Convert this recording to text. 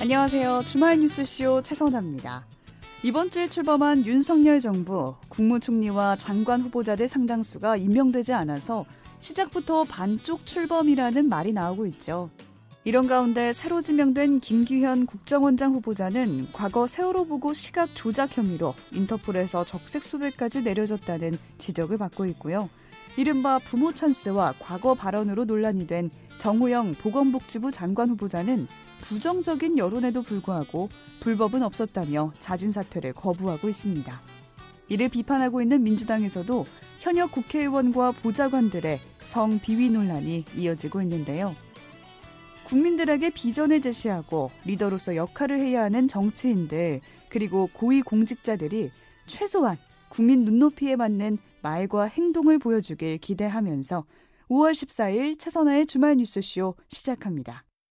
안녕하세요. 주말 뉴스쇼 최선아입니다. 이번 주에 출범한 윤석열 정부 국무총리와 장관 후보자들 상당수가 임명되지 않아서 시작부터 반쪽 출범이라는 말이 나오고 있죠. 이런 가운데 새로 지명된 김규현 국정원장 후보자는 과거 세월호 보고 시각 조작 혐의로 인터폴에서 적색 수배까지 내려졌다는 지적을 받고 있고요. 이른바 부모 찬스와 과거 발언으로 논란이 된 정호영 보건복지부 장관 후보자는 부정적인 여론에도 불구하고 불법은 없었다며 자진 사퇴를 거부하고 있습니다. 이를 비판하고 있는 민주당에서도 현역 국회의원과 보좌관들의 성 비위 논란이 이어지고 있는데요. 국민들에게 비전을 제시하고 리더로서 역할을 해야 하는 정치인들 그리고 고위 공직자들이 최소한 국민 눈높이에 맞는 말과 행동을 보여주길 기대하면서 5월 14일 최선화의 주말 뉴스쇼 시작합니다.